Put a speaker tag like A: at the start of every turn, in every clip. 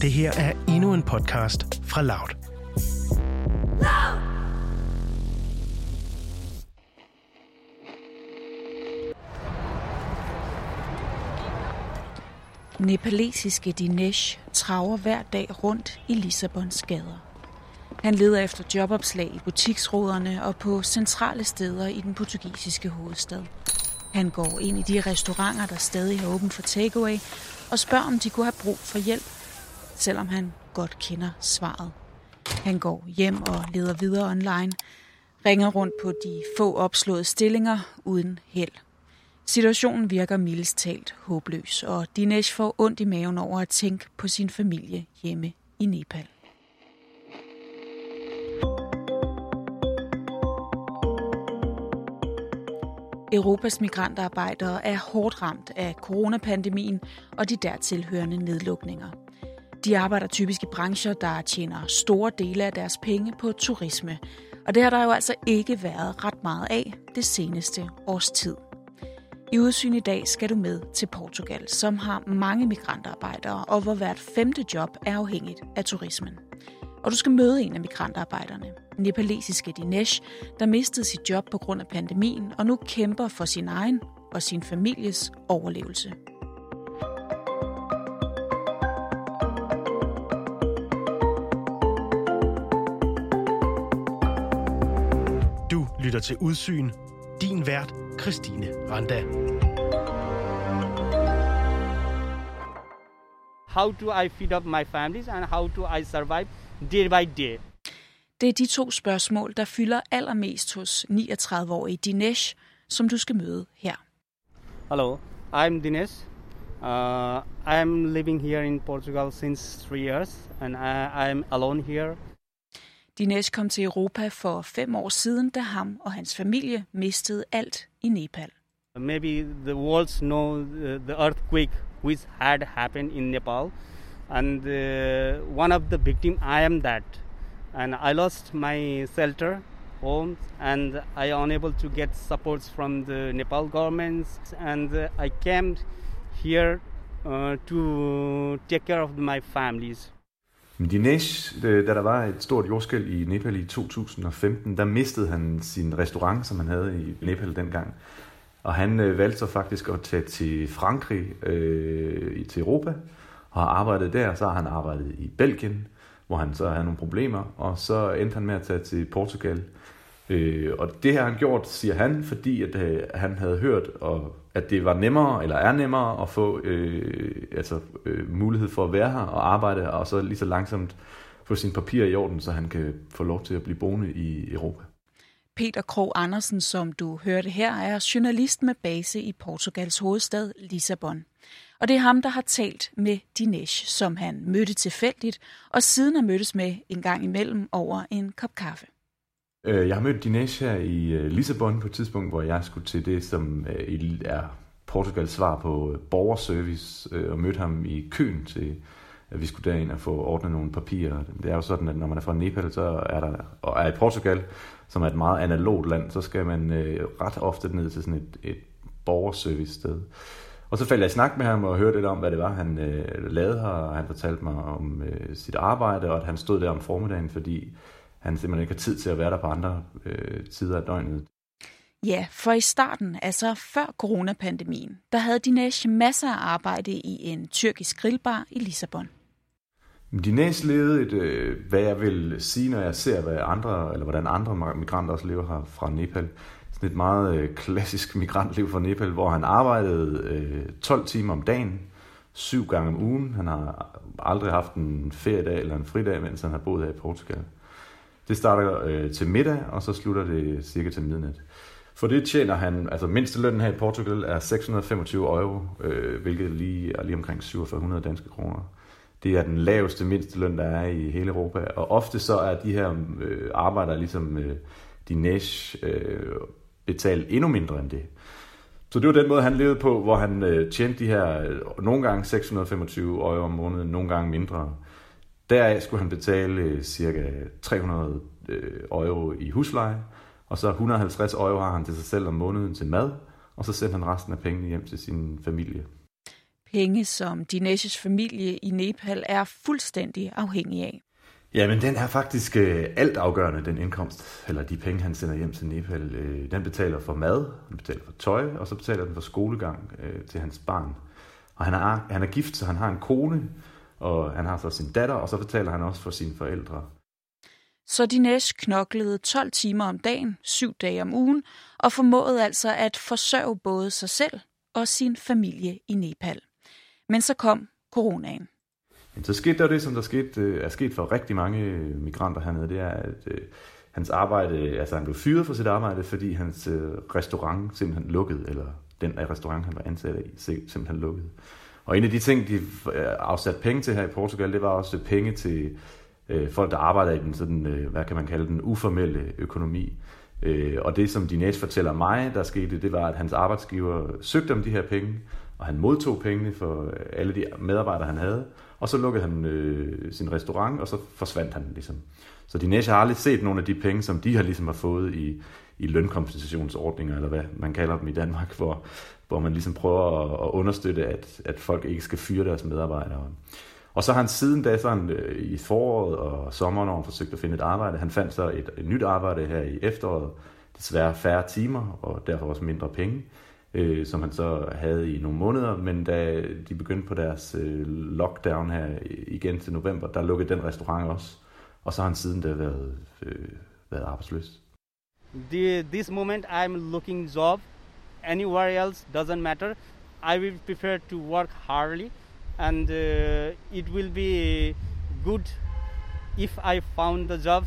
A: Det her er endnu en podcast fra Loud.
B: Nepalesiske Dinesh traver hver dag rundt i Lissabons gader. Han leder efter jobopslag i butiksroderne og på centrale steder i den portugisiske hovedstad. Han går ind i de restauranter, der stadig har åbent for takeaway, og spørger, om de kunne have brug for hjælp, selvom han godt kender svaret. Han går hjem og leder videre online, ringer rundt på de få opslåede stillinger uden held. Situationen virker mildest talt håbløs, og Dinesh får ondt i maven over at tænke på sin familie hjemme i Nepal. Europas migrantarbejdere er hårdt ramt af coronapandemien og de dertilhørende nedlukninger. De arbejder typisk i brancher, der tjener store dele af deres penge på turisme, og det har der jo altså ikke været ret meget af det seneste års tid. I udsyn i dag skal du med til Portugal, som har mange migrantarbejdere, og hvor hvert femte job er afhængigt af turismen. Og du skal møde en af migrantarbejderne, nepalesiske Dinesh, der mistede sit job på grund af pandemien og nu kæmper for sin egen og sin families overlevelse.
A: Lytter til Udsyn. Din vært, Christine Randa.
C: how do I feed up my families and how do I survive day by day.
B: Det er de to spørgsmål, der fylder allermest hos 39-årige Dinesh, som du skal møde her.
C: Hello, I'm Dinesh. Uh, I'm living here in Portugal since three years and I, I'm alone here.
B: Dinesh kom til Europa for fem år siden, da ham og hans familie mistede alt i Nepal.
C: Maybe the world know uh, the, earthquake which had happened in Nepal and uh, one of the victim I am that and I lost my shelter home and I unable to get supports from the Nepal governments and uh, I came here uh, to take care of my families.
D: Dinesh, øh, da der var et stort jordskæld i Nepal i 2015, der mistede han sin restaurant, som han havde i Nepal dengang. Og han øh, valgte så faktisk at tage til Frankrig, øh, til Europa, og har arbejdet der. Så har han arbejdet i Belgien, hvor han så havde nogle problemer, og så endte han med at tage til Portugal. Øh, og det har han gjort, siger han, fordi at, øh, han havde hørt, og, at det var nemmere, eller er nemmere, at få øh, altså, øh, mulighed for at være her og arbejde, og så lige så langsomt få sine papirer i orden, så han kan få lov til at blive boende i Europa.
B: Peter Krog Andersen, som du hørte her, er journalist med base i Portugals hovedstad Lissabon. Og det er ham, der har talt med Dinesh, som han mødte tilfældigt, og siden har mødtes med en gang imellem over en kop kaffe.
D: Øh, jeg har mødt Dinesh her i øh, Lissabon på et tidspunkt, hvor jeg skulle til det, som øh, er Portugals svar på øh, borgerservice, øh, og mødte ham i køen til, at vi skulle derind og få ordnet nogle papirer. Det er jo sådan, at når man er fra Nepal, så er der, og er i Portugal, som er et meget analogt land, så skal man øh, ret ofte ned til sådan et, et borgerservice sted. Og så faldt jeg i snak med ham og hørte lidt om, hvad det var, han øh, lavede her, og han fortalte mig om øh, sit arbejde, og at han stod der om formiddagen, fordi han simpelthen ikke har tid til at være der på andre øh, tider af døgnet.
B: Ja, for i starten, altså før coronapandemien, der havde Dinesh masser af arbejde i en tyrkisk grillbar i Lissabon.
D: Dinesh levede et, øh, hvad jeg vil sige, når jeg ser, hvad andre, eller hvordan andre migranter også lever her fra Nepal, sådan et meget øh, klassisk migrantliv fra Nepal, hvor han arbejdede øh, 12 timer om dagen, syv gange om ugen. Han har aldrig haft en feriedag eller en fridag, mens han har boet her i Portugal. Det starter øh, til middag, og så slutter det cirka til midnat. For det tjener han, altså mindstelønnen her i Portugal er 625 euro, øh, hvilket lige er lige omkring 4700 danske kroner. Det er den laveste mindsteløn, der er i hele Europa, og ofte så er de her øh, arbejdere ligesom øh, Dinesh øh, betalt endnu mindre end det. Så det var den måde, han levede på, hvor han øh, tjente de her øh, nogle gange 625 euro om måneden, nogle gange mindre. Deraf skulle han betale øh, cirka 300 øh, euro i husleje, og så 150 euro har han til sig selv om måneden til mad, og så sendte han resten af pengene hjem til sin familie.
B: Penge, som Dinesh's familie i Nepal er fuldstændig afhængig af.
D: Ja, men den er faktisk øh, alt afgørende, den indkomst, eller de penge, han sender hjem til Nepal. Øh, den betaler for mad, den betaler for tøj, og så betaler den for skolegang øh, til hans barn. Og han er, han er gift, så han har en kone, og han har så sin datter, og så betaler han også for sine forældre.
B: Så Dinesh knoklede 12 timer om dagen, syv dage om ugen, og formåede altså at forsørge både sig selv og sin familie i Nepal. Men så kom coronaen.
D: Men så skete der det, som der skete, øh, er sket for rigtig mange migranter hernede, det er, at øh, hans arbejde, altså han blev fyret for sit arbejde, fordi hans øh, restaurant simpelthen lukkede, eller den restaurant, han var ansat i, simpelthen lukkede. Og en af de ting, de øh, afsatte penge til her i Portugal, det var også penge til øh, folk, der arbejder i den, sådan, øh, hvad kan man kalde den, uformelle økonomi. Øh, og det, som Dinesh fortæller mig, der skete, det var, at hans arbejdsgiver søgte om de her penge, og han modtog pengene for øh, alle de medarbejdere, han havde, og så lukkede han øh, sin restaurant, og så forsvandt han ligesom. Så Dinesh har aldrig set nogle af de penge, som de har ligesom har fået i, i lønkompensationsordninger, eller hvad man kalder dem i Danmark, hvor, hvor man ligesom prøver at, at understøtte, at, at folk ikke skal fyre deres medarbejdere. Og så har han siden da sådan, øh, i foråret og sommeren, når han forsøgte at finde et arbejde. Han fandt så et, et nyt arbejde her i efteråret. Desværre færre timer, og derfor også mindre penge, øh, som han så havde i nogle måneder. Men da de begyndte på deres øh, lockdown her igen til november, der lukkede den restaurant også. Og så har han siden da været, øh, været arbejdsløs.
C: The, this moment I'm looking job anywhere else doesn't matter. I will prefer to work hardly and uh, it will be good if I found the job.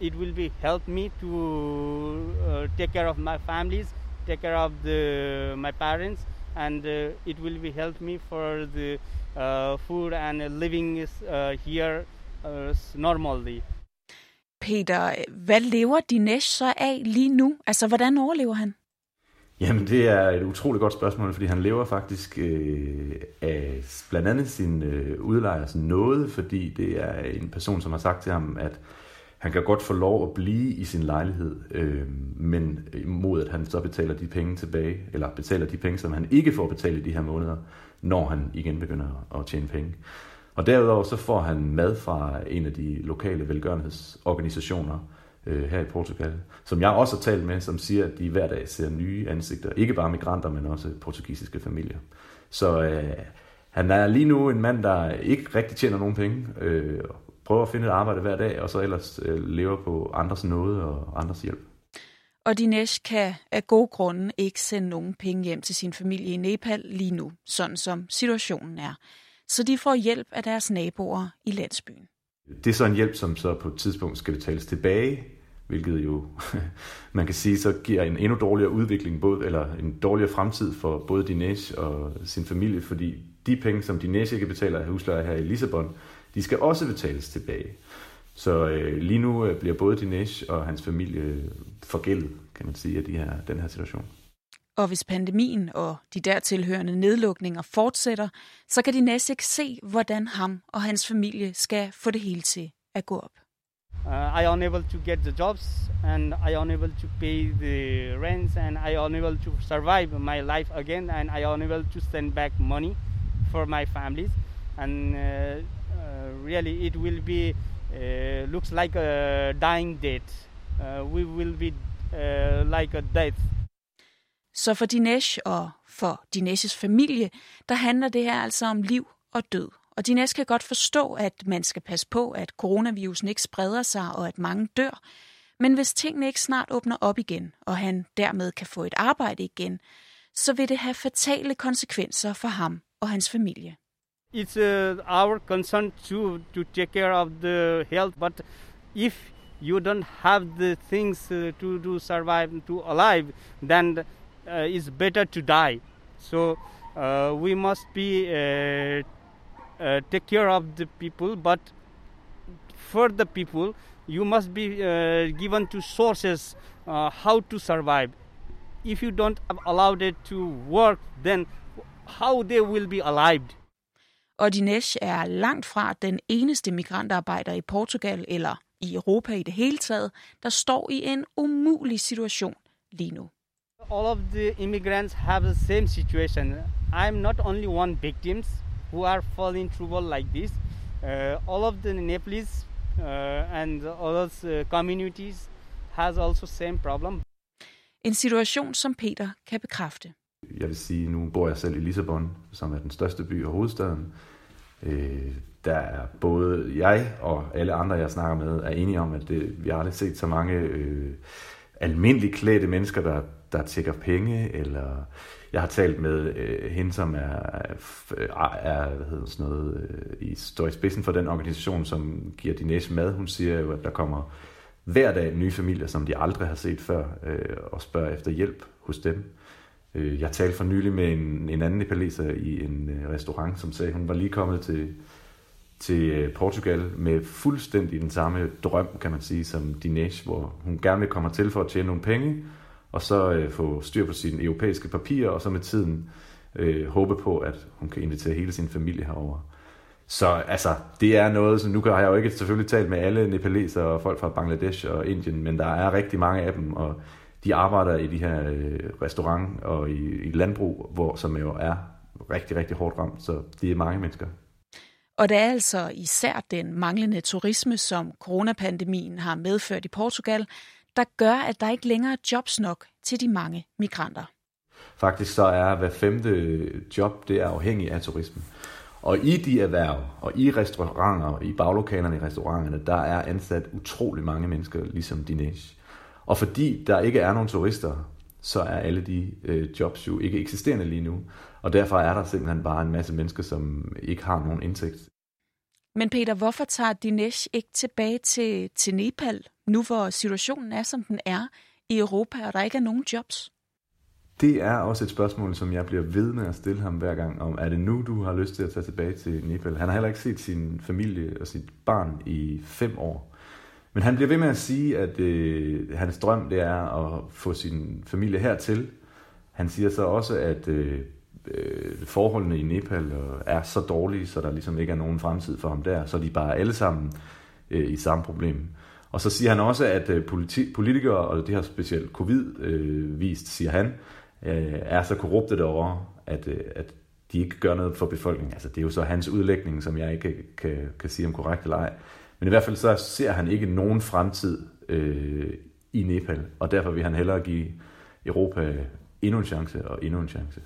C: It will be help me to uh, take care of my families, take care of the my parents, and uh, it will be help me for the uh, food and living uh, here uh, normally.
B: Peter, hvad lever Dinesh så af lige nu? Altså, hvordan overlever han?
D: Jamen, det er et utroligt godt spørgsmål, fordi han lever faktisk øh, af blandt andet sin øh, udlejers nåde, fordi det er en person, som har sagt til ham, at han kan godt få lov at blive i sin lejlighed, øh, men mod at han så betaler de penge tilbage, eller betaler de penge, som han ikke får betalt i de her måneder, når han igen begynder at tjene penge. Og derudover så får han mad fra en af de lokale velgørenhedsorganisationer, øh, her i Portugal, som jeg også har talt med, som siger, at de hver dag ser nye ansigter. Ikke bare migranter, men også portugisiske familier. Så øh, han er lige nu en mand, der ikke rigtig tjener nogen penge, øh, prøver at finde et arbejde hver dag, og så ellers øh, lever på andres nåde og andres hjælp.
B: Og Dinesh kan af gode grunde ikke sende nogen penge hjem til sin familie i Nepal lige nu, sådan som situationen er. Så de får hjælp af deres naboer i landsbyen.
D: Det er så en hjælp, som så på et tidspunkt skal betales tilbage, hvilket jo, man kan sige, så giver en endnu dårligere udvikling, både, eller en dårligere fremtid for både Dinesh og sin familie, fordi de penge, som Dinesh ikke betaler af husleje her i Lissabon, de skal også betales tilbage. Så øh, lige nu øh, bliver både Dinesh og hans familie forgældet, kan man sige, af de her, den her situation.
B: Og hvis pandemien og de dertilhørende nedlukninger fortsætter, så kan de næste ikke se, hvordan ham og hans familie skal få det hele til at gå op.
C: Uh, I unable to get the jobs and I unable to pay the rents and I unable to survive my life again and I unable to send back money for my families and uh, uh, really it will be uh, looks like a dying date. Uh, we will be uh, like a death
B: så for Dinesh og for Dineshs familie, der handler det her altså om liv og død. Og Dinesh kan godt forstå, at man skal passe på, at coronavirusen ikke spreder sig og at mange dør. Men hvis tingene ikke snart åbner op igen, og han dermed kan få et arbejde igen, så vil det have fatale konsekvenser for ham og hans familie.
C: It's uh, our concern to to take care of the health, but if you don't have the things uh, to to survive to alive, then uh, it's better to die. So uh, we must be uh, uh, take care of the people, but for the people, you must be given to sources how to survive. If you don't allow it to work, then how they will be alive.
B: Og Dinesh er langt fra den eneste migrantarbejder i Portugal eller i Europa i det hele taget, der står i en umulig situation lige nu.
C: All of the immigrants have the same situation. I'm not only one victims who are falling trouble like this. Uh, all of the Nepalese uh, and others uh, communities has also same problem.
B: En situation, som Peter kan bekræfte.
D: Jeg vil sige, nu bor jeg selv i Lissabon, som er den største by og hovedstaden. Øh, der er både jeg og alle andre, jeg snakker med, er enige om, at det, vi har aldrig set så mange øh, almindeligt klædte mennesker, der, der tækker penge, eller jeg har talt med øh, hende, som er, er, er hvad hedder sådan noget, øh, i, står i spidsen for den organisation, som giver Dinesh mad. Hun siger jo, at der kommer hver dag nye familier, som de aldrig har set før, øh, og spørger efter hjælp hos dem. Øh, jeg talte for nylig med en, en anden nepaleser i en øh, restaurant, som sagde, at hun var lige kommet til, til øh, Portugal med fuldstændig den samme drøm, kan man sige, som Dinesh, hvor hun gerne vil komme til for at tjene nogle penge, og så øh, få styr på sine europæiske papirer, og så med tiden øh, håbe på, at hun kan invitere hele sin familie herover. Så altså, det er noget, som nu har jeg jo ikke selvfølgelig talt med alle nepalesere og folk fra Bangladesh og Indien, men der er rigtig mange af dem, og de arbejder i de her øh, restaurant og i, i landbrug, hvor, som jo er rigtig, rigtig hårdt ramt, så det er mange mennesker.
B: Og det er altså især den manglende turisme, som coronapandemien har medført i Portugal, der gør, at der ikke længere er jobs nok til de mange migranter.
D: Faktisk så er hver femte job, det er afhængig af turisme. Og i de erhverv, og i restauranter, og i baglokalerne i restauranterne, der er ansat utrolig mange mennesker, ligesom Dinesh. Og fordi der ikke er nogen turister, så er alle de øh, jobs jo ikke eksisterende lige nu. Og derfor er der simpelthen bare en masse mennesker, som ikke har nogen indtægt.
B: Men Peter, hvorfor tager Dinesh ikke tilbage til, til Nepal, nu hvor situationen er, som den er i Europa, og der ikke er nogen jobs?
D: Det er også et spørgsmål, som jeg bliver ved med at stille ham hver gang, om er det nu, du har lyst til at tage tilbage til Nepal? Han har heller ikke set sin familie og sit barn i fem år. Men han bliver ved med at sige, at øh, hans drøm det er at få sin familie hertil. Han siger så også, at øh, øh forholdene i Nepal er så dårlige, så der ligesom ikke er nogen fremtid for ham der. Så de bare alle sammen øh, i samme problem. Og så siger han også, at øh, politi- politikere, og det her specielt covid øh, vist, siger han, øh, er så korrupte derovre, at, øh, at de ikke gør noget for befolkningen. Altså, det er jo så hans udlægning, som jeg ikke kan, kan sige om korrekt eller ej. Men i hvert fald så ser han ikke nogen fremtid øh, i Nepal, og derfor vil han hellere give Europa endnu en chance og endnu en chance.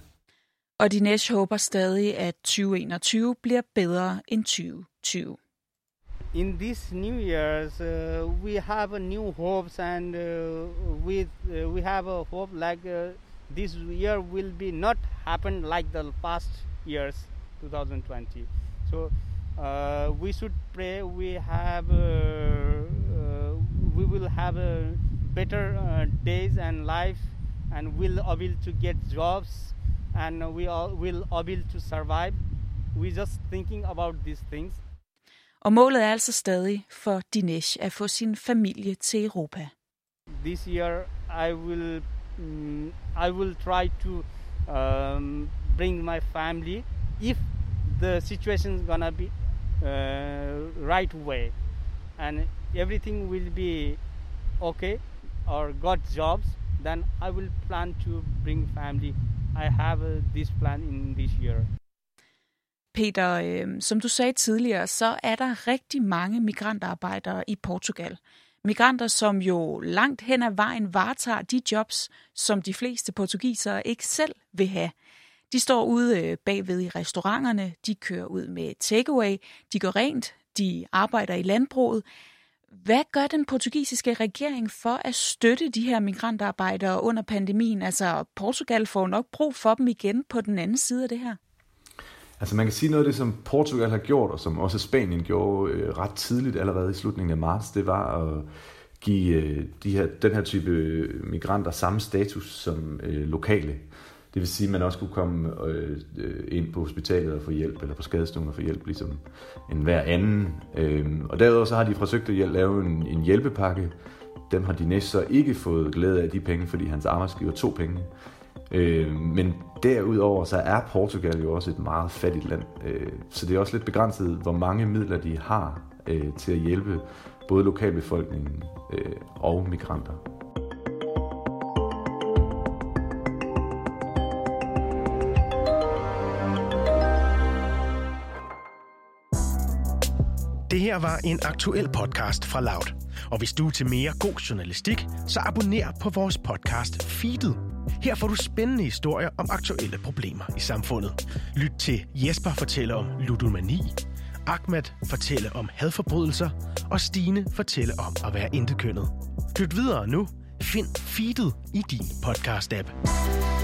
B: Og Dinesh håber stadig, at 2021 bliver bedre end 2020.
C: In these new years, uh, we have new hopes, and uh, with uh, we have a hope like uh, this year will be not happen like the past years, 2020. So we should pray we have uh, uh, we will have a better uh, days and life and will able to get jobs and we all will able to survive we just thinking about these things
B: Og målet er altså stadig for Dinesh at få sin familie til Europa.
C: this year I will mm, I will try to um, bring my family if the situation is gonna be uh, Uh, right way and everything will be okay or got jobs then I will plan to bring family I have uh, this plan in this year
B: Peter, øh, som du sagde tidligere, så er der rigtig mange migrantarbejdere i Portugal. Migranter, som jo langt hen ad vejen varetager de jobs, som de fleste portugisere ikke selv vil have. De står ude øh, bagved i restauranterne, de kører ud med takeaway, de går rent, de arbejder i landbruget. Hvad gør den portugisiske regering for at støtte de her migrantarbejdere under pandemien? Altså, Portugal får nok brug for dem igen på den anden side af det her.
D: Altså man kan sige noget af det, som Portugal har gjort, og som også Spanien gjorde øh, ret tidligt allerede i slutningen af marts, det var at give øh, de her, den her type øh, migranter samme status som øh, lokale. Det vil sige, at man også kunne komme øh, ind på hospitalet og få hjælp, eller på skadestuen og få hjælp, ligesom en hver anden. Øh, og derudover så har de forsøgt at lave en, en hjælpepakke. Dem har de så ikke fået glæde af de penge, fordi hans arbejdsgiver tog penge. Øh, men derudover så er Portugal jo også et meget fattigt land, øh, så det er også lidt begrænset, hvor mange midler de har øh, til at hjælpe både lokalbefolkningen øh, og migranter.
A: Her var en aktuel podcast fra Loud. Og hvis du er til mere god journalistik, så abonner på vores podcast Feedet. Her får du spændende historier om aktuelle problemer i samfundet. Lyt til Jesper fortælle om ludomani, Ahmed fortælle om hadforbrydelser, og Stine fortælle om at være intekønnet. Lyt videre nu. Find Feedet i din podcast-app.